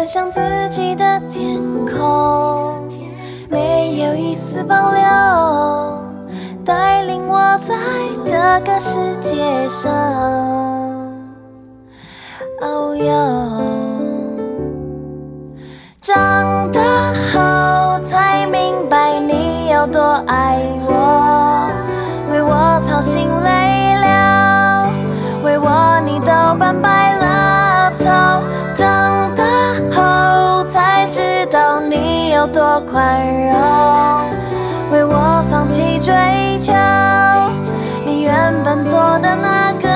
你分享自己的天空，没有一丝保留，带领我在这个世界上遨游。有多宽容，为我放弃追求。你原本做的那个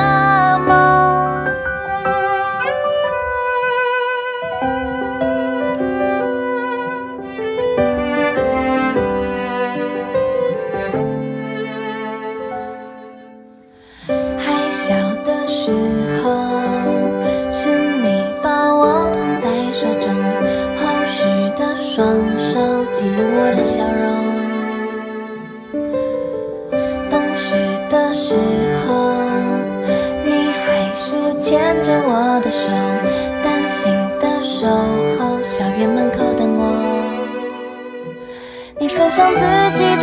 像自己。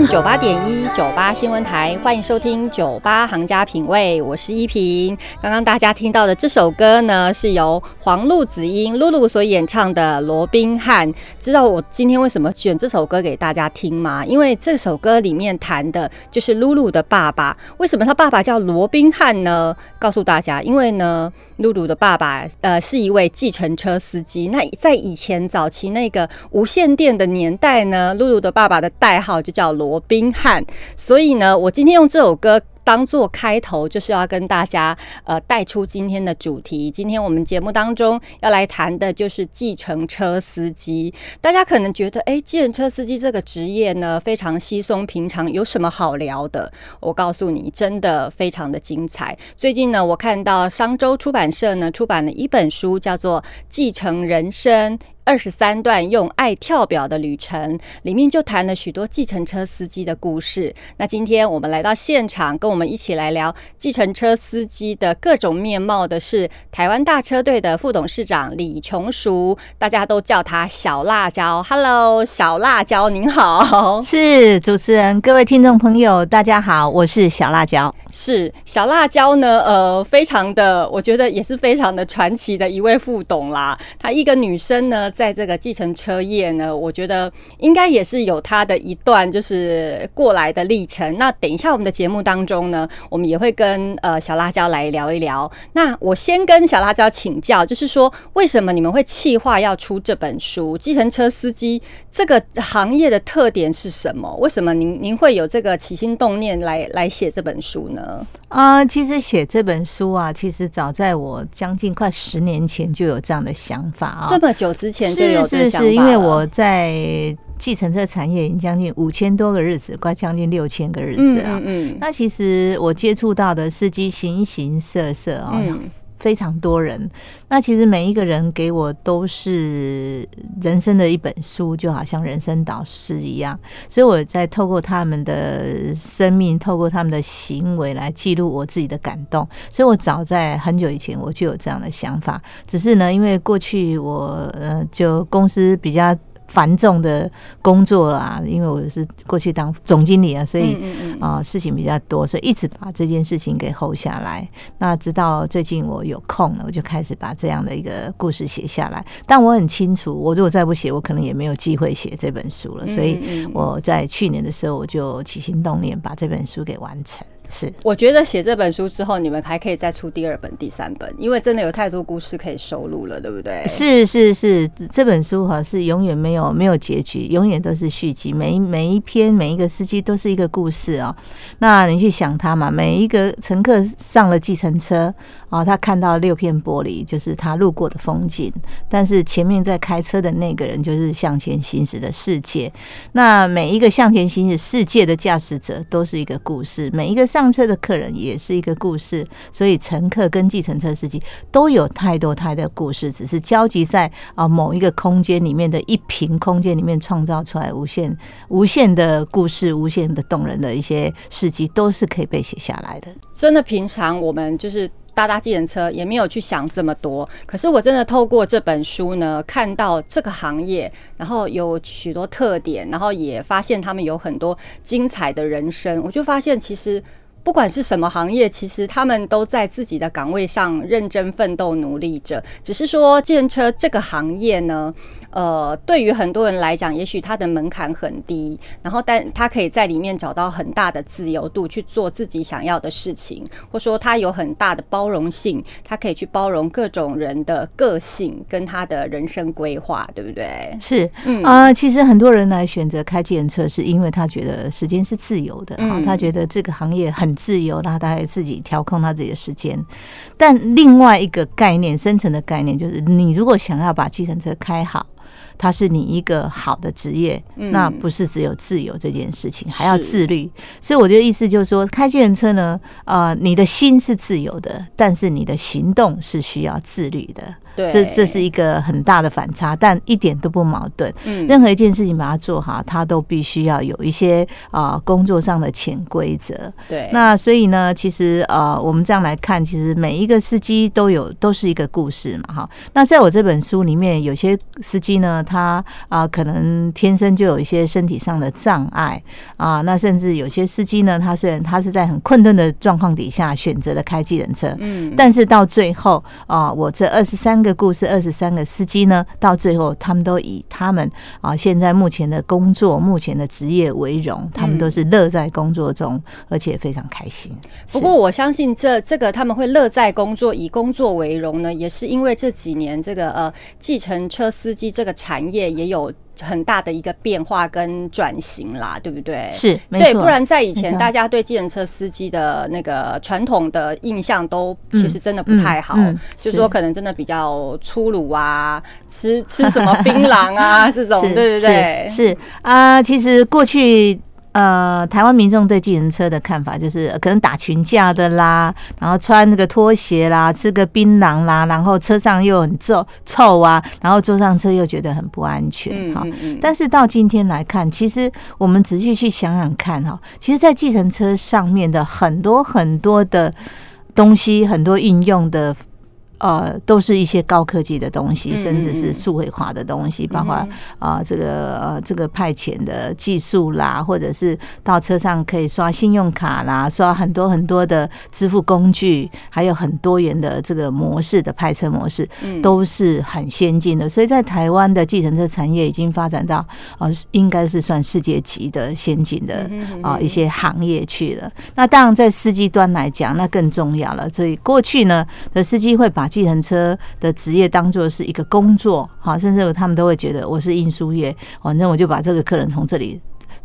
FM 九八点一九八新闻台，欢迎收听九八行家品味，我是依萍。刚刚大家听到的这首歌呢，是由黄璐子英露露所演唱的《罗宾汉》。知道我今天为什么选这首歌给大家听吗？因为这首歌里面谈的就是露露的爸爸。为什么他爸爸叫罗宾汉呢？告诉大家，因为呢，露露的爸爸呃是一位计程车司机。那在以前早期那个无线电的年代呢，露露的爸爸的代号就叫罗罗宾汉。所以呢，我今天用这首歌。当做开头，就是要跟大家呃带出今天的主题。今天我们节目当中要来谈的就是计程车司机。大家可能觉得，哎，计程车司机这个职业呢非常稀松平常，有什么好聊的？我告诉你，真的非常的精彩。最近呢，我看到商周出版社呢出版了一本书，叫做《继承人生》。二十三段用爱跳表的旅程，里面就谈了许多计程车司机的故事。那今天我们来到现场，跟我们一起来聊计程车司机的各种面貌的是台湾大车队的副董事长李琼淑，大家都叫他小辣椒。Hello，小辣椒您好，是主持人，各位听众朋友，大家好，我是小辣椒。是小辣椒呢，呃，非常的，我觉得也是非常的传奇的一位副董啦。她一个女生呢。在这个计程车业呢，我觉得应该也是有他的一段就是过来的历程。那等一下我们的节目当中呢，我们也会跟呃小辣椒来聊一聊。那我先跟小辣椒请教，就是说为什么你们会企划要出这本书？计程车司机这个行业的特点是什么？为什么您您会有这个起心动念来来写这本书呢？啊，其实写这本书啊，其实早在我将近快十年前就有这样的想法啊，这么久之前就有是是是，因为我在计程车产业已经将近五千多个日子，快将近六千个日子了。嗯，那其实我接触到的司机形形色色啊。非常多人，那其实每一个人给我都是人生的一本书，就好像人生导师一样。所以我在透过他们的生命，透过他们的行为来记录我自己的感动。所以我早在很久以前我就有这样的想法，只是呢，因为过去我呃就公司比较。繁重的工作啊，因为我是过去当总经理啊，所以啊事情比较多，所以一直把这件事情给 hold 下来。那直到最近我有空了，我就开始把这样的一个故事写下来。但我很清楚，我如果再不写，我可能也没有机会写这本书了。所以我在去年的时候，我就起心动念把这本书给完成。是，我觉得写这本书之后，你们还可以再出第二本、第三本，因为真的有太多故事可以收录了，对不对？是是是，这本书哈是永远没有没有结局，永远都是续集，每一每一篇每一个司机都是一个故事哦。那你去想他嘛，每一个乘客上了计程车啊，他看到六片玻璃，就是他路过的风景，但是前面在开车的那个人就是向前行驶的世界。那每一个向前行驶世界的驾驶者都是一个故事，每一个上。上车的客人也是一个故事，所以乘客跟计程车司机都有太多太多故事，只是交集在啊某一个空间里面的一平空间里面创造出来无限无限的故事，无限的动人的一些事迹，都是可以被写下来的。真的，平常我们就是。搭搭计程车也没有去想这么多，可是我真的透过这本书呢，看到这个行业，然后有许多特点，然后也发现他们有很多精彩的人生，我就发现其实。不管是什么行业，其实他们都在自己的岗位上认真奋斗努力着。只是说，建车这个行业呢，呃，对于很多人来讲，也许它的门槛很低，然后但他可以在里面找到很大的自由度去做自己想要的事情，或说他有很大的包容性，他可以去包容各种人的个性跟他的人生规划，对不对？是，嗯啊，其实很多人来选择开建车，是因为他觉得时间是自由的啊，他觉得这个行业很。自由，那他可以自己调控他自己的时间。但另外一个概念，深层的概念就是，你如果想要把计程车开好。它是你一个好的职业，那不是只有自由这件事情，还要自律。所以我的意思就是说，开计程车呢，啊，你的心是自由的，但是你的行动是需要自律的。对，这这是一个很大的反差，但一点都不矛盾。嗯，任何一件事情把它做好，它都必须要有一些啊工作上的潜规则。对，那所以呢，其实呃，我们这样来看，其实每一个司机都有都是一个故事嘛，哈。那在我这本书里面，有些司机呢。他啊，可能天生就有一些身体上的障碍啊。那甚至有些司机呢，他虽然他是在很困顿的状况底下选择了开计程车，嗯，但是到最后啊，我这二十三个故事，二十三个司机呢，到最后他们都以他们啊现在目前的工作、目前的职业为荣，他们都是乐在工作中，而且非常开心。不过我相信这这个他们会乐在工作，以工作为荣呢，也是因为这几年这个呃计程车司机这个产产业也有很大的一个变化跟转型啦，对不对？是，对，不然在以前，大家对计程车司机的那个传统的印象都其实真的不太好，就说可能真的比较粗鲁啊，吃吃什么槟榔啊 这种，对不对？是啊，其实过去。呃，台湾民众对计程车的看法就是，可能打群架的啦，然后穿那个拖鞋啦，吃个槟榔啦，然后车上又很臭臭啊，然后坐上车又觉得很不安全哈。但是到今天来看，其实我们仔细去想想看哈，其实，在计程车上面的很多很多的东西，很多应用的。呃，都是一些高科技的东西，甚至是数位化的东西，包括啊，这个呃，这个派遣的技术啦，或者是到车上可以刷信用卡啦，刷很多很多的支付工具，还有很多元的这个模式的派车模式，都是很先进的。所以在台湾的计程车产业已经发展到呃，应该是算世界级的先进的啊一些行业去了。那当然，在司机端来讲，那更重要了。所以过去呢的司机会把计程车的职业当做是一个工作，哈，甚至他们都会觉得我是运输业，反正我就把这个客人从这里。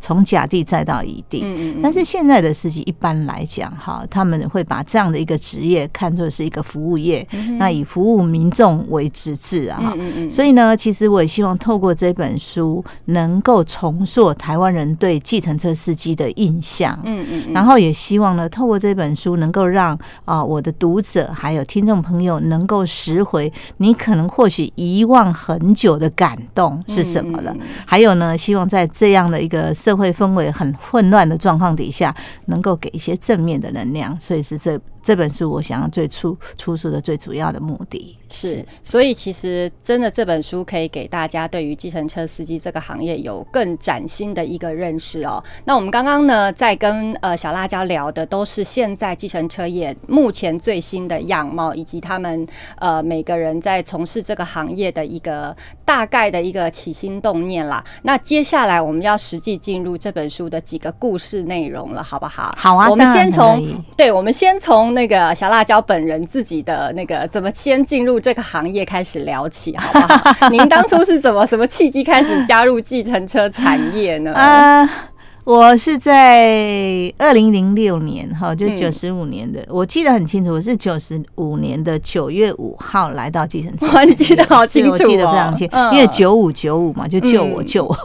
从甲地再到乙地，但是现在的司机一般来讲，哈，他们会把这样的一个职业看作是一个服务业，那以服务民众为职志啊，所以呢，其实我也希望透过这本书，能够重塑台湾人对计程车司机的印象，嗯嗯，然后也希望呢，透过这本书，能够让啊我的读者还有听众朋友能够拾回你可能或许遗忘很久的感动是什么了，还有呢，希望在这样的一个。社会分为很混乱的状况底下，能够给一些正面的能量，所以是这这本书我想要最初出书的最主要的目的是，所以其实真的这本书可以给大家对于计程车司机这个行业有更崭新的一个认识哦。那我们刚刚呢在跟呃小辣椒聊的都是现在计程车业目前最新的样貌，以及他们呃每个人在从事这个行业的一个大概的一个起心动念啦。那接下来我们要实际进入这本书的几个故事内容了，好不好？好啊，我们先从对，我们先从。那个小辣椒本人自己的那个怎么先进入这个行业开始聊起，好不好？您当初是怎么什么契机开始加入计程车产业呢？我是在二零零六年哈，就九十五年的，我记得很清楚。我是九十五年的九月五号来到计程车，你记得好清楚，我记得非常清，因为九五九五嘛，就救我救我。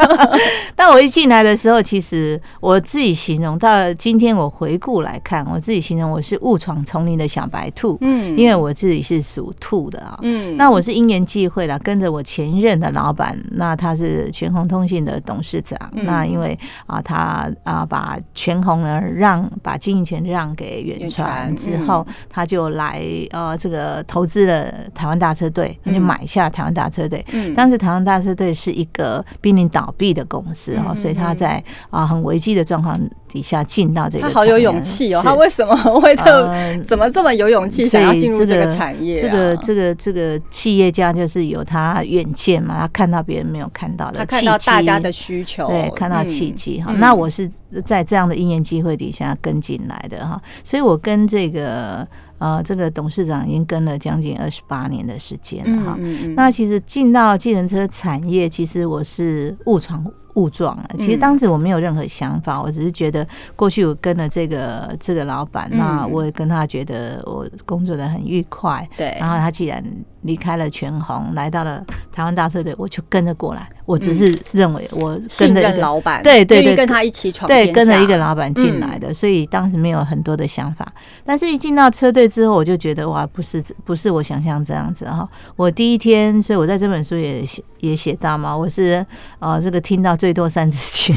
但我一进来的时候，其实我自己形容到今天，我回顾来看，我自己形容我是误闯丛林的小白兔。嗯，因为我自己是属兔的啊。嗯，那我是因缘际会了，跟着我前任的老板，那他是全红通信的董事长。那因为啊，他啊把全红呢让把经营权让给远传之后，他就来呃这个投资了台湾大车队，他就买下台湾大车队。嗯，当时台湾大车队是一个濒临倒闭的公司哈，所以他在啊很危机的状况底下进到这个，他好有勇气哦。他为什么会这 怎么这么有勇气想要进入这个产业？这个这个这个企业家就是有他远见嘛，他看到别人没有看到的，他看到大家的需求，对，看到契机哈。那我是在这样的因缘机会底下跟进来的哈，所以我跟这个呃这个董事长已经跟了将近二十八年的时间了哈。那其实进到计程车产业，其实我是误闯。误撞了，其实当时我没有任何想法，我只是觉得过去我跟了这个这个老板，那我也跟他觉得我工作的很愉快，对。然后他既然离开了全红，来到了台湾大车队，我就跟着过来。我只是认为我跟着老板，对对对，跟他一起闯，对，跟着一个老板进来的，所以当时没有很多的想法。但是，一进到车队之后，我就觉得哇，不是不是我想象这样子哈。我第一天，所以我在这本书也写也写到嘛，我是呃这个听到最多三次去，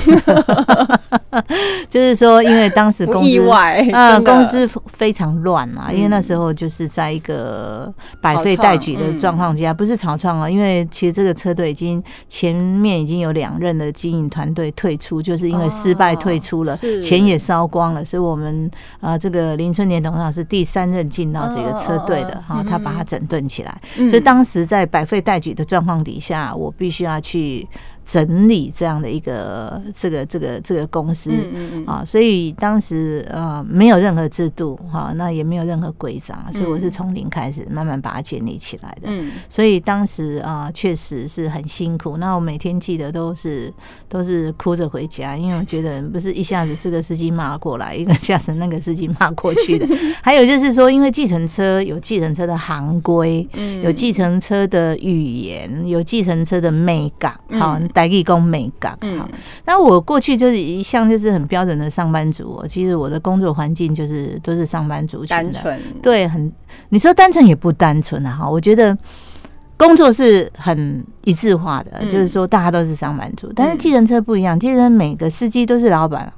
就是说，因为当时公司啊公司非常乱啊，因为那时候就是在一个百废待举的状况下，不是草创啊，因为其实这个车队已经前。面已经有两任的经营团队退出，就是因为失败退出了，钱也烧光了，所以我们啊，这个林春年董事长是第三任进到这个车队的哈，他把它整顿起来，所以当时在百废待举的状况底下，我必须要去。整理这样的一个这个这个这个公司啊，所以当时呃没有任何制度哈，那也没有任何规章，所以我是从零开始慢慢把它建立起来的。所以当时啊确实是很辛苦，那我每天记得都是都是哭着回家，因为我觉得不是一下子这个司机骂过来，一个下子那个司机骂过去的。还有就是说，因为计程车有计程车的行规，有计程车的语言，有计程车的美感，好。来义工美感哈，那我过去就是一向就是很标准的上班族，其实我的工作环境就是都是上班族单纯。对，很你说单纯也不单纯啊哈，我觉得工作是很一致化的，就是说大家都是上班族，但是计程车不一样，计程车每个司机都是老板，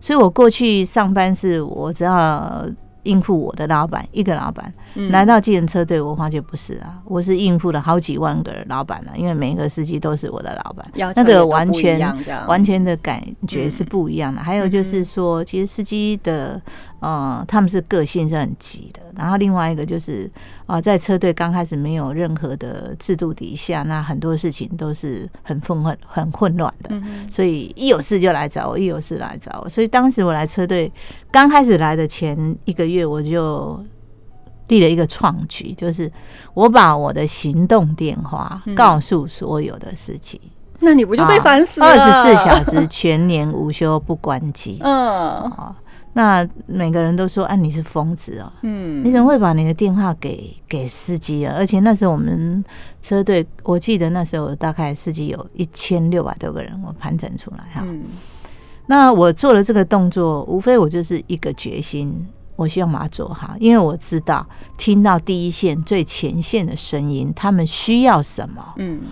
所以我过去上班是我只要。应付我的老板，一个老板。来到计程车队，我发觉不是啊，我是应付了好几万个老板了，因为每个司机都是我的老板，那个完全完全的感觉是不一样的。还有就是说，其实司机的。呃，他们是个性是很急的，然后另外一个就是啊，在车队刚开始没有任何的制度底下，那很多事情都是很混混很混乱的，所以一有事就来找我，一有事来找我。所以当时我来车队刚开始来的前一个月，我就立了一个创举，就是我把我的行动电话告诉所有的司机，那你不就被烦死了？二十四小时全年无休不关机，嗯。那每个人都说：“啊，你是疯子哦！嗯，你怎么会把你的电话给给司机啊？而且那时候我们车队，我记得那时候大概司机有一千六百多个人，我盘整出来哈。那我做了这个动作，无非我就是一个决心，我希望把它做好，因为我知道听到第一线最前线的声音，他们需要什么。嗯。”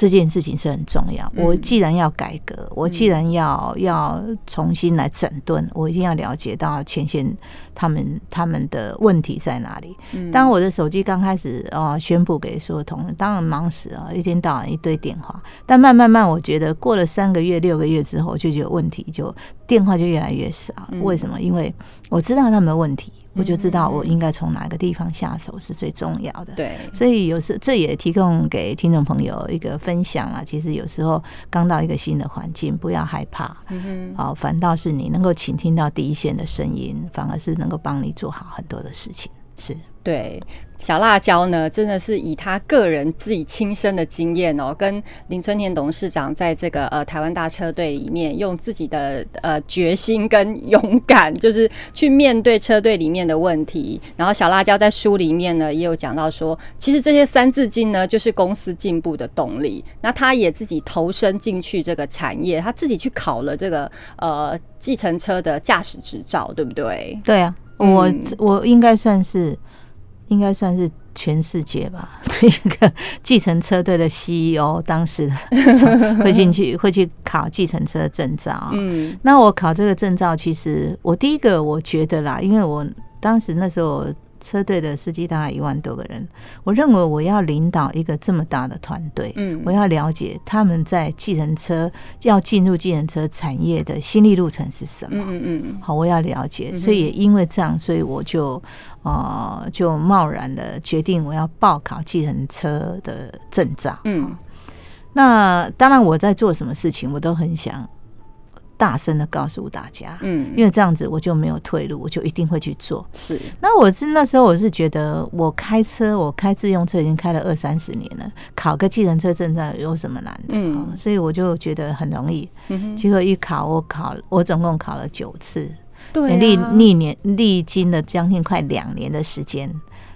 这件事情是很重要。我既然要改革，我既然要要重新来整顿，我一定要了解到前线他们他们的问题在哪里。当我的手机刚开始啊宣布给所有同仁，当然忙死了，一天到晚一堆电话。但慢慢慢，我觉得过了三个月、六个月之后，就觉得问题就电话就越来越少。为什么？因为我知道他们的问题。我就知道我应该从哪个地方下手是最重要的。对，所以有时这也提供给听众朋友一个分享啊。其实有时候刚到一个新的环境，不要害怕，嗯哼，哦，反倒是你能够倾听到第一线的声音，反而是能够帮你做好很多的事情。是。对小辣椒呢，真的是以他个人自己亲身的经验哦，跟林春田董事长在这个呃台湾大车队里面，用自己的呃决心跟勇敢，就是去面对车队里面的问题。然后小辣椒在书里面呢，也有讲到说，其实这些三字经呢，就是公司进步的动力。那他也自己投身进去这个产业，他自己去考了这个呃计程车的驾驶执照，对不对？对啊，我我应该算是。应该算是全世界吧，一个计程车队的 CEO，当时 会进去会去考计程车证照。嗯，那我考这个证照，其实我第一个我觉得啦，因为我当时那时候。车队的司机大概一万多个人，我认为我要领导一个这么大的团队，嗯，我要了解他们在计程车要进入计程车产业的心理路程是什么，嗯嗯嗯，好，我要了解，所以也因为这样，所以我就呃就贸然的决定我要报考计程车的证照，嗯，那当然我在做什么事情，我都很想。大声的告诉大家，嗯，因为这样子我就没有退路，我就一定会去做。是，那我是那时候我是觉得，我开车，我开自用车已经开了二三十年了，考个计程车证照有什么难的？嗯，所以我就觉得很容易。嗯结果一考，我考，我总共考了九次，对，历历年历经了将近快两年的时间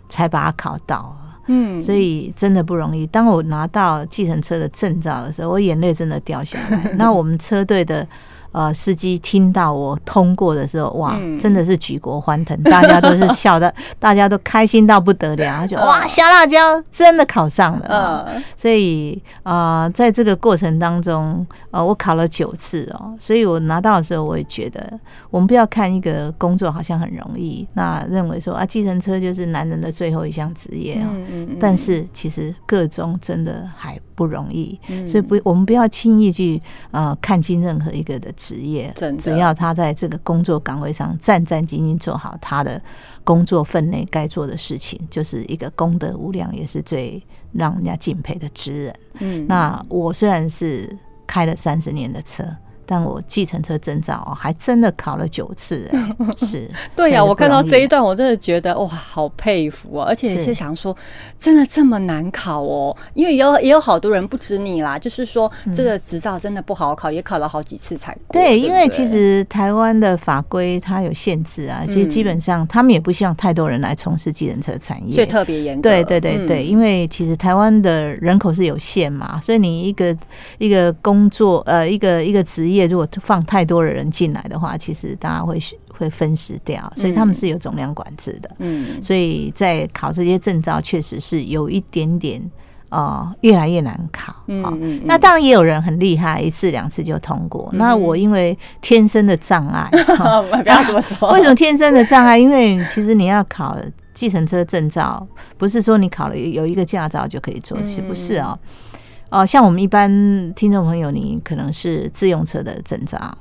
才把它考到。嗯，所以真的不容易。当我拿到计程车的证照的时候，我眼泪真的掉下来。那我们车队的。呃，司机听到我通过的时候，哇，真的是举国欢腾，大家都是笑的，大家都开心到不得了，就哇，小辣椒真的考上了。所以啊，在这个过程当中，呃，我考了九次哦，所以我拿到的时候，我也觉得，我们不要看一个工作好像很容易，那认为说啊，计程车就是男人的最后一项职业啊，但是其实各中真的还不容易，所以不，我们不要轻易去呃看清任何一个的。职业，只要他在这个工作岗位上战战兢兢做好他的工作分内该做的事情，就是一个功德无量，也是最让人家敬佩的职人。嗯，那我虽然是开了三十年的车。但我计程车证照哦，还真的考了九次，是对呀。我看到这一段，我真的觉得哇，好佩服啊！而且是想说，真的这么难考哦？因为有也有好多人不止你啦，就是说这个执照真的不好考，也考了好几次才过。对，因为其实台湾的法规它有限制啊，其实基本上他们也不希望太多人来从事计程车产业，所以特别严格。对对对对，因为其实台湾的人口是有限嘛，所以你一个一个工作呃一个一个职业。业如果放太多的人进来的话，其实大家会会分食掉，所以他们是有总量管制的。嗯，所以在考这些证照，确实是有一点点呃越来越难考。嗯，那当然也有人很厉害，一次两次就通过。那我因为天生的障碍，不要这么说。为什么天生的障碍？因为其实你要考计程车证照，不是说你考了有一个驾照就可以做，其实不是哦。哦，像我们一般听众朋友，你可能是自用车的证照啊。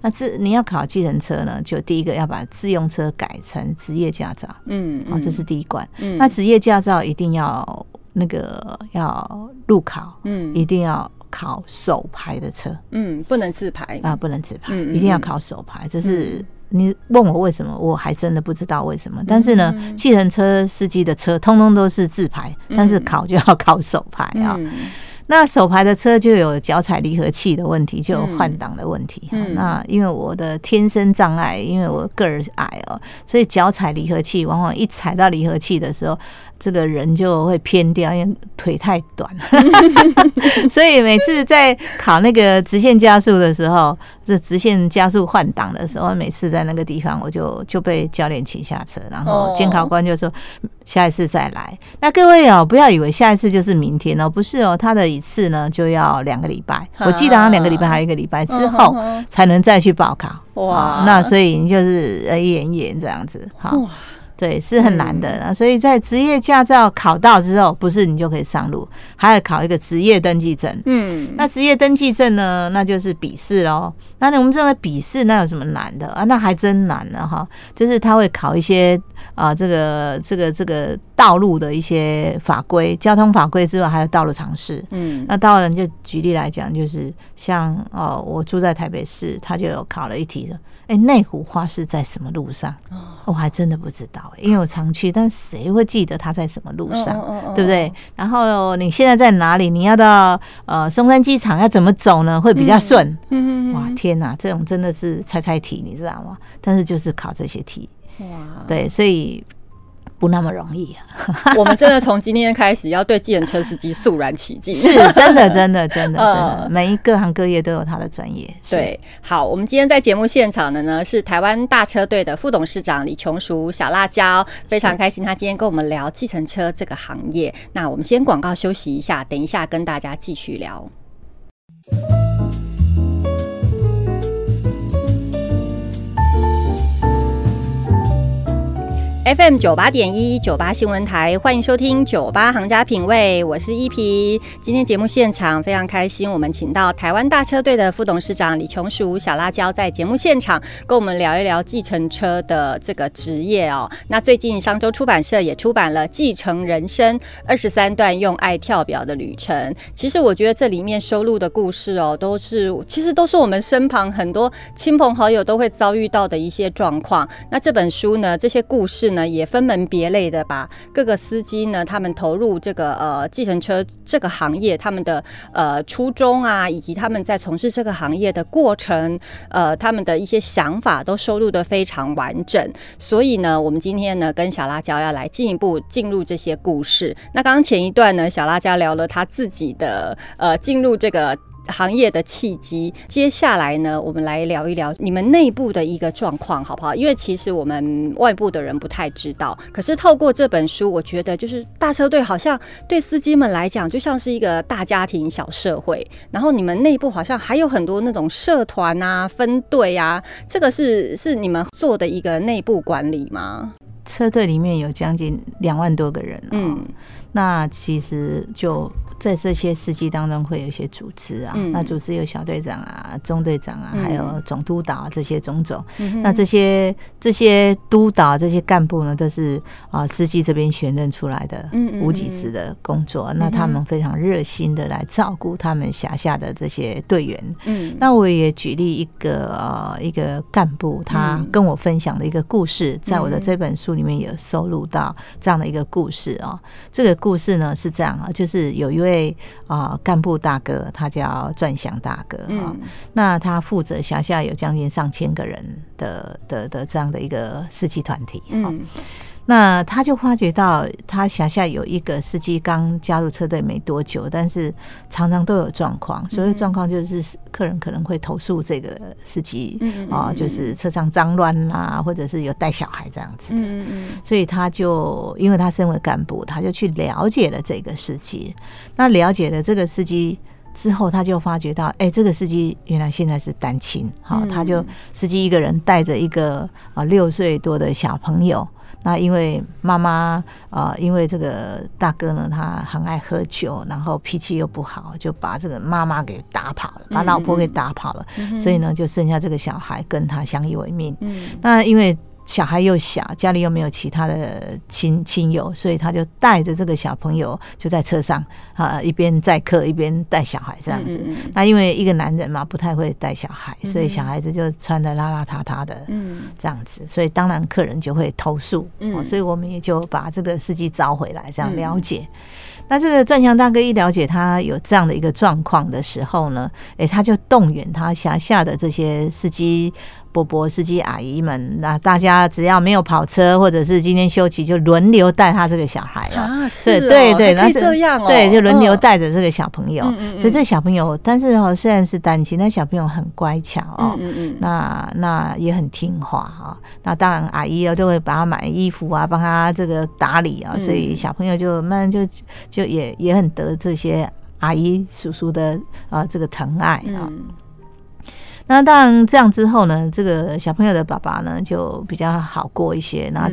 那自你要考计程车呢，就第一个要把自用车改成职业驾照。嗯，哦，这是第一关。嗯，那职业驾照一定要那个要路考。嗯，一定要考手牌的车。嗯，不能自排啊，不能自排，一定要考手牌。这是你问我为什么，我还真的不知道为什么。但是呢，计程车司机的车通通都是自排，但是考就要考手牌啊。那手排的车就有脚踩离合器的问题，就有换挡的问题。那因为我的天生障碍，因为我个儿矮哦，所以脚踩离合器，往往一踩到离合器的时候。这个人就会偏掉，因为腿太短，所以每次在考那个直线加速的时候，这直线加速换挡的时候，每次在那个地方，我就就被教练请下车，然后监考官就说下一次再来。那各位哦，不要以为下一次就是明天哦，不是哦，他的一次呢就要两个礼拜，我记得好像两个礼拜还有一个礼拜之后才能再去报考。哇，那所以就是一延一延这样子，好。对，是很难的，所以在职业驾照考到之后，不是你就可以上路，还要考一个职业登记证。嗯，那职业登记证呢，那就是笔试喽。那我们认为笔试那有什么难的啊？那还真难呢哈，就是他会考一些啊，这个这个这个道路的一些法规、交通法规之外，还有道路常识。嗯，那当然就举例来讲，就是像哦，我住在台北市，他就有考了一题的。哎，内湖花市在什么路上？我还真的不知道，因为我常去，但谁会记得它在什么路上？对不对？然后你现在在哪里？你要到呃松山机场要怎么走呢？会比较顺？嗯哇，天哪，这种真的是猜猜题，你知道吗？但是就是考这些题，哇，对，所以。不那么容易啊！我们真的从今天开始要对计程车司机肃然起敬，是真的，真的，真的，真的，每一各行各业都有他的专业。对，好，我们今天在节目现场的呢是台湾大车队的副董事长李琼淑小辣椒，非常开心他今天跟我们聊计程车这个行业。那我们先广告休息一下，等一下跟大家继续聊。FM 九八点一九八新闻台，欢迎收听九八行家品味，我是依皮。今天节目现场非常开心，我们请到台湾大车队的副董事长李琼淑小辣椒在节目现场跟我们聊一聊计程车的这个职业哦。那最近商周出版社也出版了《继承人生二十三段用爱跳表的旅程》。其实我觉得这里面收录的故事哦，都是其实都是我们身旁很多亲朋好友都会遭遇到的一些状况。那这本书呢，这些故事呢？也分门别类的把各个司机呢，他们投入这个呃计程车这个行业，他们的呃初衷啊，以及他们在从事这个行业的过程，呃，他们的一些想法都收录的非常完整。所以呢，我们今天呢，跟小辣椒要来进一步进入这些故事。那刚刚前一段呢，小辣椒聊了他自己的呃进入这个。行业的契机，接下来呢，我们来聊一聊你们内部的一个状况，好不好？因为其实我们外部的人不太知道，可是透过这本书，我觉得就是大车队好像对司机们来讲，就像是一个大家庭、小社会。然后你们内部好像还有很多那种社团啊、分队啊，这个是是你们做的一个内部管理吗？车队里面有将近两万多个人，嗯，那其实就。在这些司机当中，会有一些组织啊，那组织有小队长啊、中队长啊，还有总督导啊这些种种。那这些这些督导、这些干部呢，都是啊司机这边选任出来的无给职的工作。那他们非常热心的来照顾他们辖下的这些队员。嗯，那我也举例一个呃一个干部，他跟我分享的一个故事，在我的这本书里面有收录到这样的一个故事哦。这个故事呢是这样啊，就是有一位。位啊，干部大哥，他叫转祥大哥啊。那他负责辖下有将近上千个人的的的这样的一个士气团体啊。那他就发觉到，他辖下有一个司机刚加入车队没多久，但是常常都有状况。所谓状况就是客人可能会投诉这个司机啊，就是车上脏乱啦，或者是有带小孩这样子的。所以他就因为他身为干部，他就去了解了这个司机。那了解了这个司机之后，他就发觉到，哎，这个司机原来现在是单亲。好，他就司机一个人带着一个啊六岁多的小朋友。那因为妈妈啊，因为这个大哥呢，他很爱喝酒，然后脾气又不好，就把这个妈妈给打跑了，把老婆给打跑了，所以呢，就剩下这个小孩跟他相依为命。那因为。小孩又小，家里又没有其他的亲亲友，所以他就带着这个小朋友就在车上啊，一边载客一边带小孩这样子。那因为一个男人嘛，不太会带小孩，所以小孩子就穿的邋邋遢遢的，嗯，这样子，所以当然客人就会投诉，嗯，所以我们也就把这个司机招回来，这样了解。那这个转强大哥一了解他有这样的一个状况的时候呢，哎，他就动员他辖下的这些司机。伯伯、司机阿姨们，那大家只要没有跑车，或者是今天休息，就轮流带他这个小孩啊。是，对对，那这样哦。对，就轮流带着这个小朋友。所以这小朋友，但是哦，虽然是单亲，但小朋友很乖巧哦。嗯嗯。那那也很听话啊。那当然，阿姨哦就会帮他买衣服啊，帮他这个打理啊。所以小朋友就慢慢就就也也很得这些。阿姨叔叔的啊这个疼爱啊。那当然这样之后呢，这个小朋友的爸爸呢就比较好过一些，那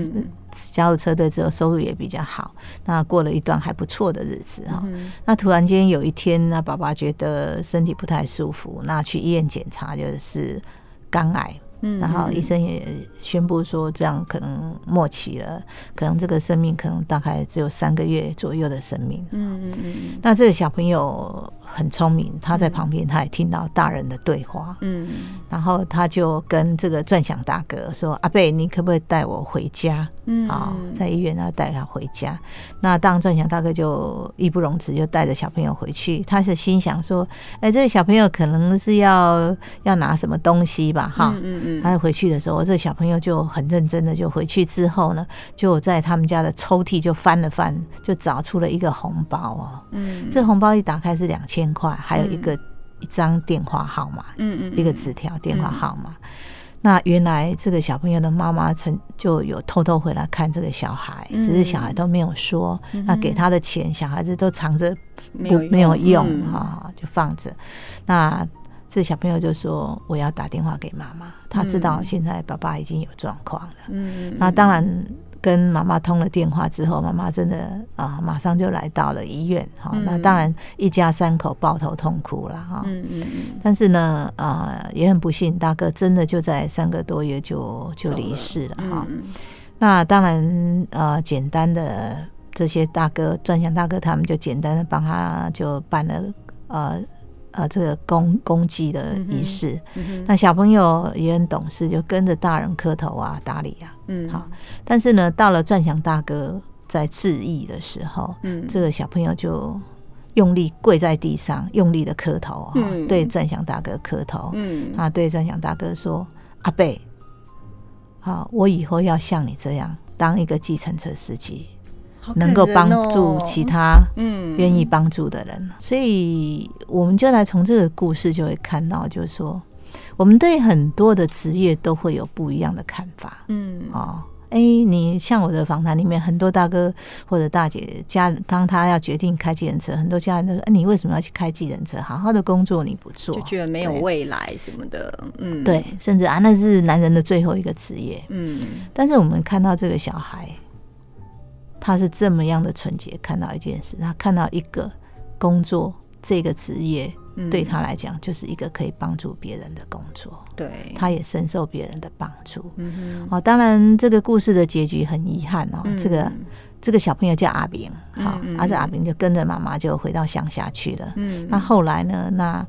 加入车队之后收入也比较好，那过了一段还不错的日子哈。那突然间有一天，那爸爸觉得身体不太舒服，那去医院检查就是肝癌。然后医生也宣布说，这样可能末期了，可能这个生命可能大概只有三个月左右的生命。嗯嗯嗯。那这个小朋友很聪明，他在旁边他也听到大人的对话。嗯。然后他就跟这个转祥大哥说：“阿贝，你可不可以带我回家？”嗯。啊，在医院要带他回家。那当转祥大哥就义不容辞，就带着小朋友回去。他是心想说：“哎，这个小朋友可能是要要拿什么东西吧？”哈。嗯嗯。他回去的时候，这小朋友就很认真的就回去之后呢，就在他们家的抽屉就翻了翻，就找出了一个红包哦。嗯，这红包一打开是两千块，还有一个一张电话号码，嗯嗯，一个纸条电话号码。那原来这个小朋友的妈妈曾就有偷偷回来看这个小孩，只是小孩都没有说。那给他的钱，小孩子都藏着，不没有用啊，就放着。那。这小朋友就说：“我要打电话给妈妈，他知道现在爸爸已经有状况了。”嗯，那当然跟妈妈通了电话之后，妈妈真的啊，马上就来到了医院。哈，那当然一家三口抱头痛哭了。哈，嗯嗯嗯。但是呢，啊，也很不幸，大哥真的就在三个多月就就离世了。哈，那当然，呃，简单的这些大哥、转向大哥他们就简单的帮他就办了，呃。呃，这个公公祭的仪式，那小朋友也很懂事，就跟着大人磕头啊、打理啊。嗯，好。但是呢，到了转祥大哥在致意的时候，嗯，这个小朋友就用力跪在地上，用力的磕头，对转祥大哥磕头。嗯，啊，对转祥大哥说：“阿贝，好，我以后要像你这样，当一个计程车司机。”能够帮助其他嗯愿意帮助的人，所以我们就来从这个故事就会看到，就是说我们对很多的职业都会有不一样的看法。嗯，哦，哎，你像我的访谈里面，很多大哥或者大姐家，当他要决定开计程车，很多家人都说：“哎，你为什么要去开计程车？好好的工作你不做，就觉得没有未来什么的。”嗯，对，甚至啊，那是男人的最后一个职业。嗯，但是我们看到这个小孩。他是这么样的纯洁，看到一件事，他看到一个工作，这个职业对他来讲就是一个可以帮助别人的工作，对，他也深受别人的帮助。嗯哼，哦，当然这个故事的结局很遗憾哦，这个这个小朋友叫阿炳，好，而这阿炳就跟着妈妈就回到乡下去了。嗯，那后来呢？那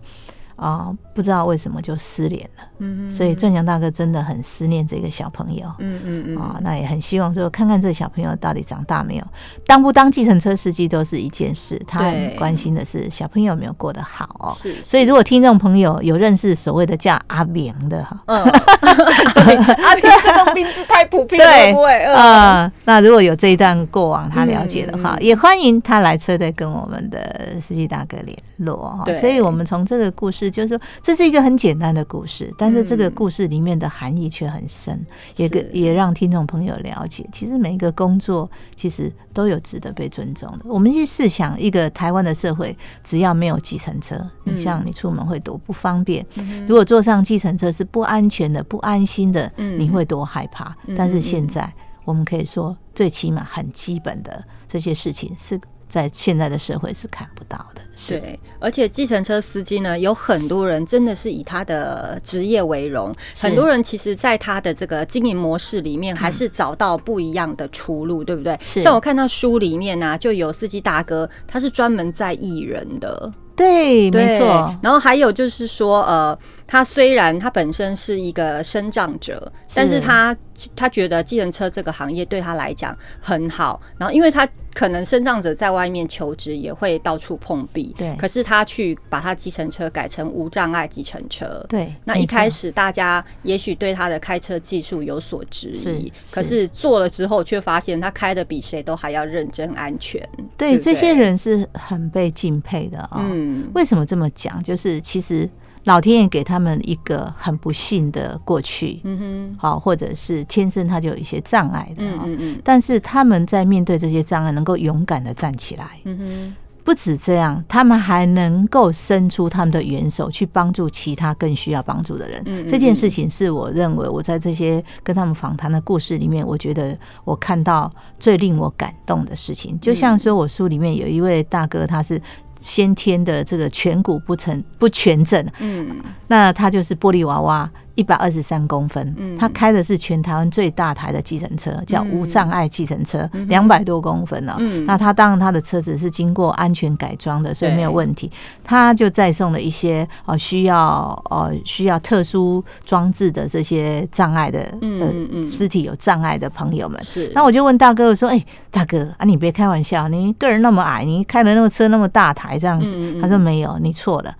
啊，不知道为什么就失联了。嗯嗯，所以转祥大哥真的很思念这个小朋友。嗯嗯嗯，啊，那也很希望说看看这个小朋友到底长大没有，当不当计程车司机都是一件事。他很关心的是小朋友有没有过得好哦。是，所以如果听众朋友有认识所谓的叫阿明的哈，嗯，阿明这个名字太普遍了，不会啊。那如果有这一段过往他了解的话，也欢迎他来车队跟我们的司机大哥联络哈。所以我们从这个故事。就是说，这是一个很简单的故事，但是这个故事里面的含义却很深，也也让听众朋友了解，其实每一个工作其实都有值得被尊重的。我们去试想，一个台湾的社会，只要没有计程车，你像你出门会多不方便，如果坐上计程车是不安全的、不安心的，你会多害怕。但是现在，我们可以说，最起码很基本的这些事情是。在现在的社会是看不到的，对。而且计程车司机呢，有很多人真的是以他的职业为荣。很多人其实，在他的这个经营模式里面，还是找到不一样的出路，对不对？像我看到书里面呢，就有司机大哥，他是专门在艺人的。对，没错。然后还有就是说，呃，他虽然他本身是一个生长者，但是他他觉得计程车这个行业对他来讲很好。然后，因为他可能生长者在外面求职也会到处碰壁，对。可是他去把他计程车改成无障碍计程车，对。那一开始大家也许对他的开车技术有所质疑，可是做了之后却发现他开的比谁都还要认真安全。对，这些人是很被敬佩的啊。嗯。为什么这么讲？就是其实老天爷给他们一个很不幸的过去，嗯哼，好，或者是天生他就有一些障碍的，嗯嗯嗯，但是他们在面对这些障碍，能够勇敢的站起来，嗯哼，不止这样，他们还能够伸出他们的援手去帮助其他更需要帮助的人。这件事情是我认为我在这些跟他们访谈的故事里面，我觉得我看到最令我感动的事情。就像说我书里面有一位大哥，他是。先天的这个颧骨不成不全症，嗯，那他就是玻璃娃娃。一百二十三公分，他开的是全台湾最大台的计程车，叫无障碍计程车，两百多公分呢。那他当然他的车子是经过安全改装的，所以没有问题。他就再送了一些呃需要呃需要特殊装置的这些障碍的呃肢体有障碍的朋友们。是，那我就问大哥我说：“哎，大哥啊，你别开玩笑，你个人那么矮，你开的那个车那么大台这样子。”他说：“没有，你错了。”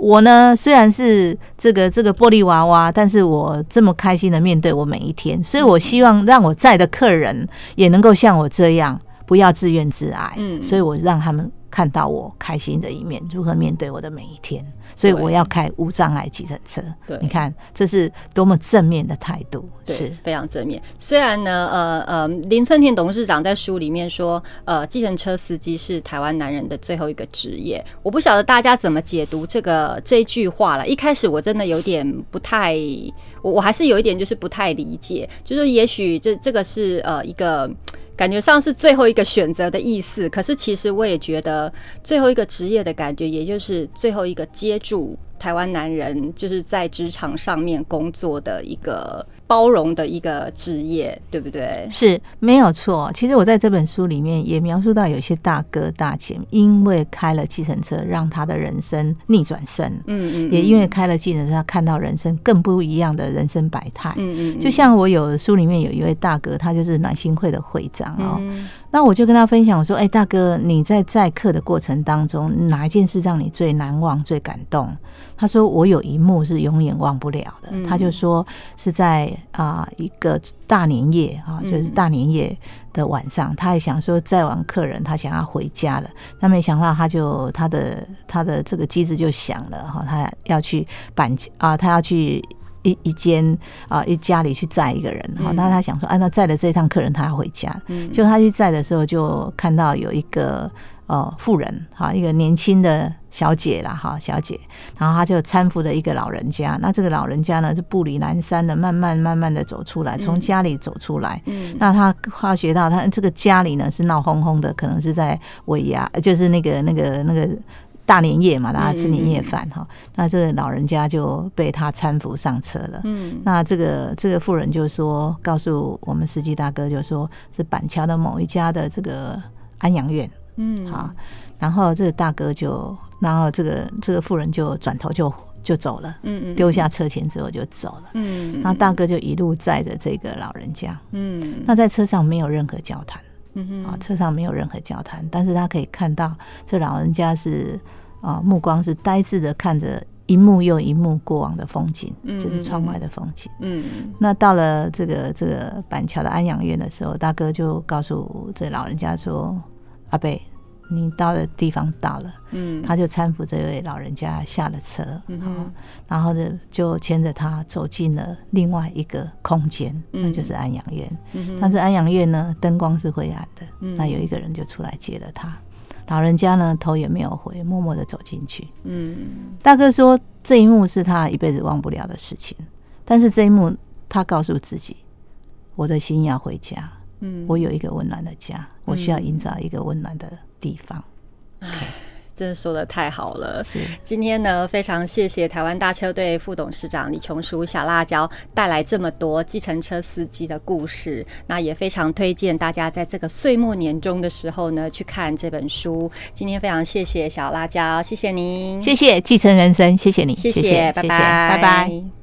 我呢，虽然是这个这个玻璃娃娃，但是我这么开心的面对我每一天，所以我希望让我在的客人也能够像我这样，不要自怨自艾。嗯，所以我让他们看到我开心的一面，如何面对我的每一天。所以我要开无障碍计程车。对，你看这是多么正面的态度，是非常正面。虽然呢，呃呃，林春田董事长在书里面说，呃，计程车司机是台湾男人的最后一个职业。我不晓得大家怎么解读这个这句话了。一开始我真的有点不太，我我还是有一点就是不太理解，就是也许这这个是呃一个。感觉上是最后一个选择的意思，可是其实我也觉得最后一个职业的感觉，也就是最后一个接住台湾男人就是在职场上面工作的一个。包容的一个职业，对不对？是没有错。其实我在这本书里面也描述到，有些大哥大姐因为开了计程车，让他的人生逆转身。嗯嗯。也因为开了计程车，他看到人生更不一样的人生百态。嗯嗯。就像我有书里面有一位大哥，他就是暖心会的会长哦。那我就跟他分享，我说：“哎，大哥，你在载客的过程当中，哪一件事让你最难忘、最感动？”他说：“我有一幕是永远忘不了的。”他就说是在啊一个大年夜啊，就是大年夜的晚上，他也想说载完客人，他想要回家了。那没想到，他就他的他的这个机子就响了哈，他要去板啊，他要去一一间啊一家里去载一个人哈。那他想说，啊，那载了这一趟客人，他要回家。就他去载的时候，就看到有一个。呃，妇人哈，一个年轻的小姐啦，哈，小姐，然后她就搀扶着一个老人家。那这个老人家呢，是步履蹒跚的，慢慢慢慢的走出来，从家里走出来。嗯，那他发觉到，他这个家里呢是闹哄哄的，可能是在尾牙，就是那个那个那个大年夜嘛，大家吃年夜饭哈。那这个老人家就被他搀扶上车了。嗯，那这个这个妇人就说，告诉我们司机大哥，就说是板桥的某一家的这个安养院。嗯，好，然后这个大哥就，然后这个这个妇人就转头就就走了，嗯嗯，丢下车钱之后就走了，嗯，然后大哥就一路载着这个老人家，嗯，那在车上没有任何交谈，嗯哼，啊，车上没有任何交谈，但是他可以看到这老人家是啊，目光是呆滞的看着一幕又一幕过往的风景，就是窗外的风景，嗯，那到了这个这个板桥的安养院的时候，大哥就告诉这老人家说。阿贝，你到的地方到了，嗯，他就搀扶这位老人家下了车，嗯，然后呢，就牵着他走进了另外一个空间，那就是安养院。但是安养院呢，灯光是灰暗的，那有一个人就出来接了他，老人家呢头也没有回，默默的走进去。嗯，大哥说这一幕是他一辈子忘不了的事情，但是这一幕他告诉自己，我的心要回家。嗯，我有一个温暖的家，我需要营造一个温暖的地方。唉，真的说的太好了。是，今天呢，非常谢谢台湾大车队副董事长李琼淑小辣椒带来这么多计程车司机的故事。那也非常推荐大家在这个岁末年终的时候呢，去看这本书。今天非常谢谢小辣椒，谢谢您，谢谢继承人生，谢谢你，谢谢，拜拜，拜拜。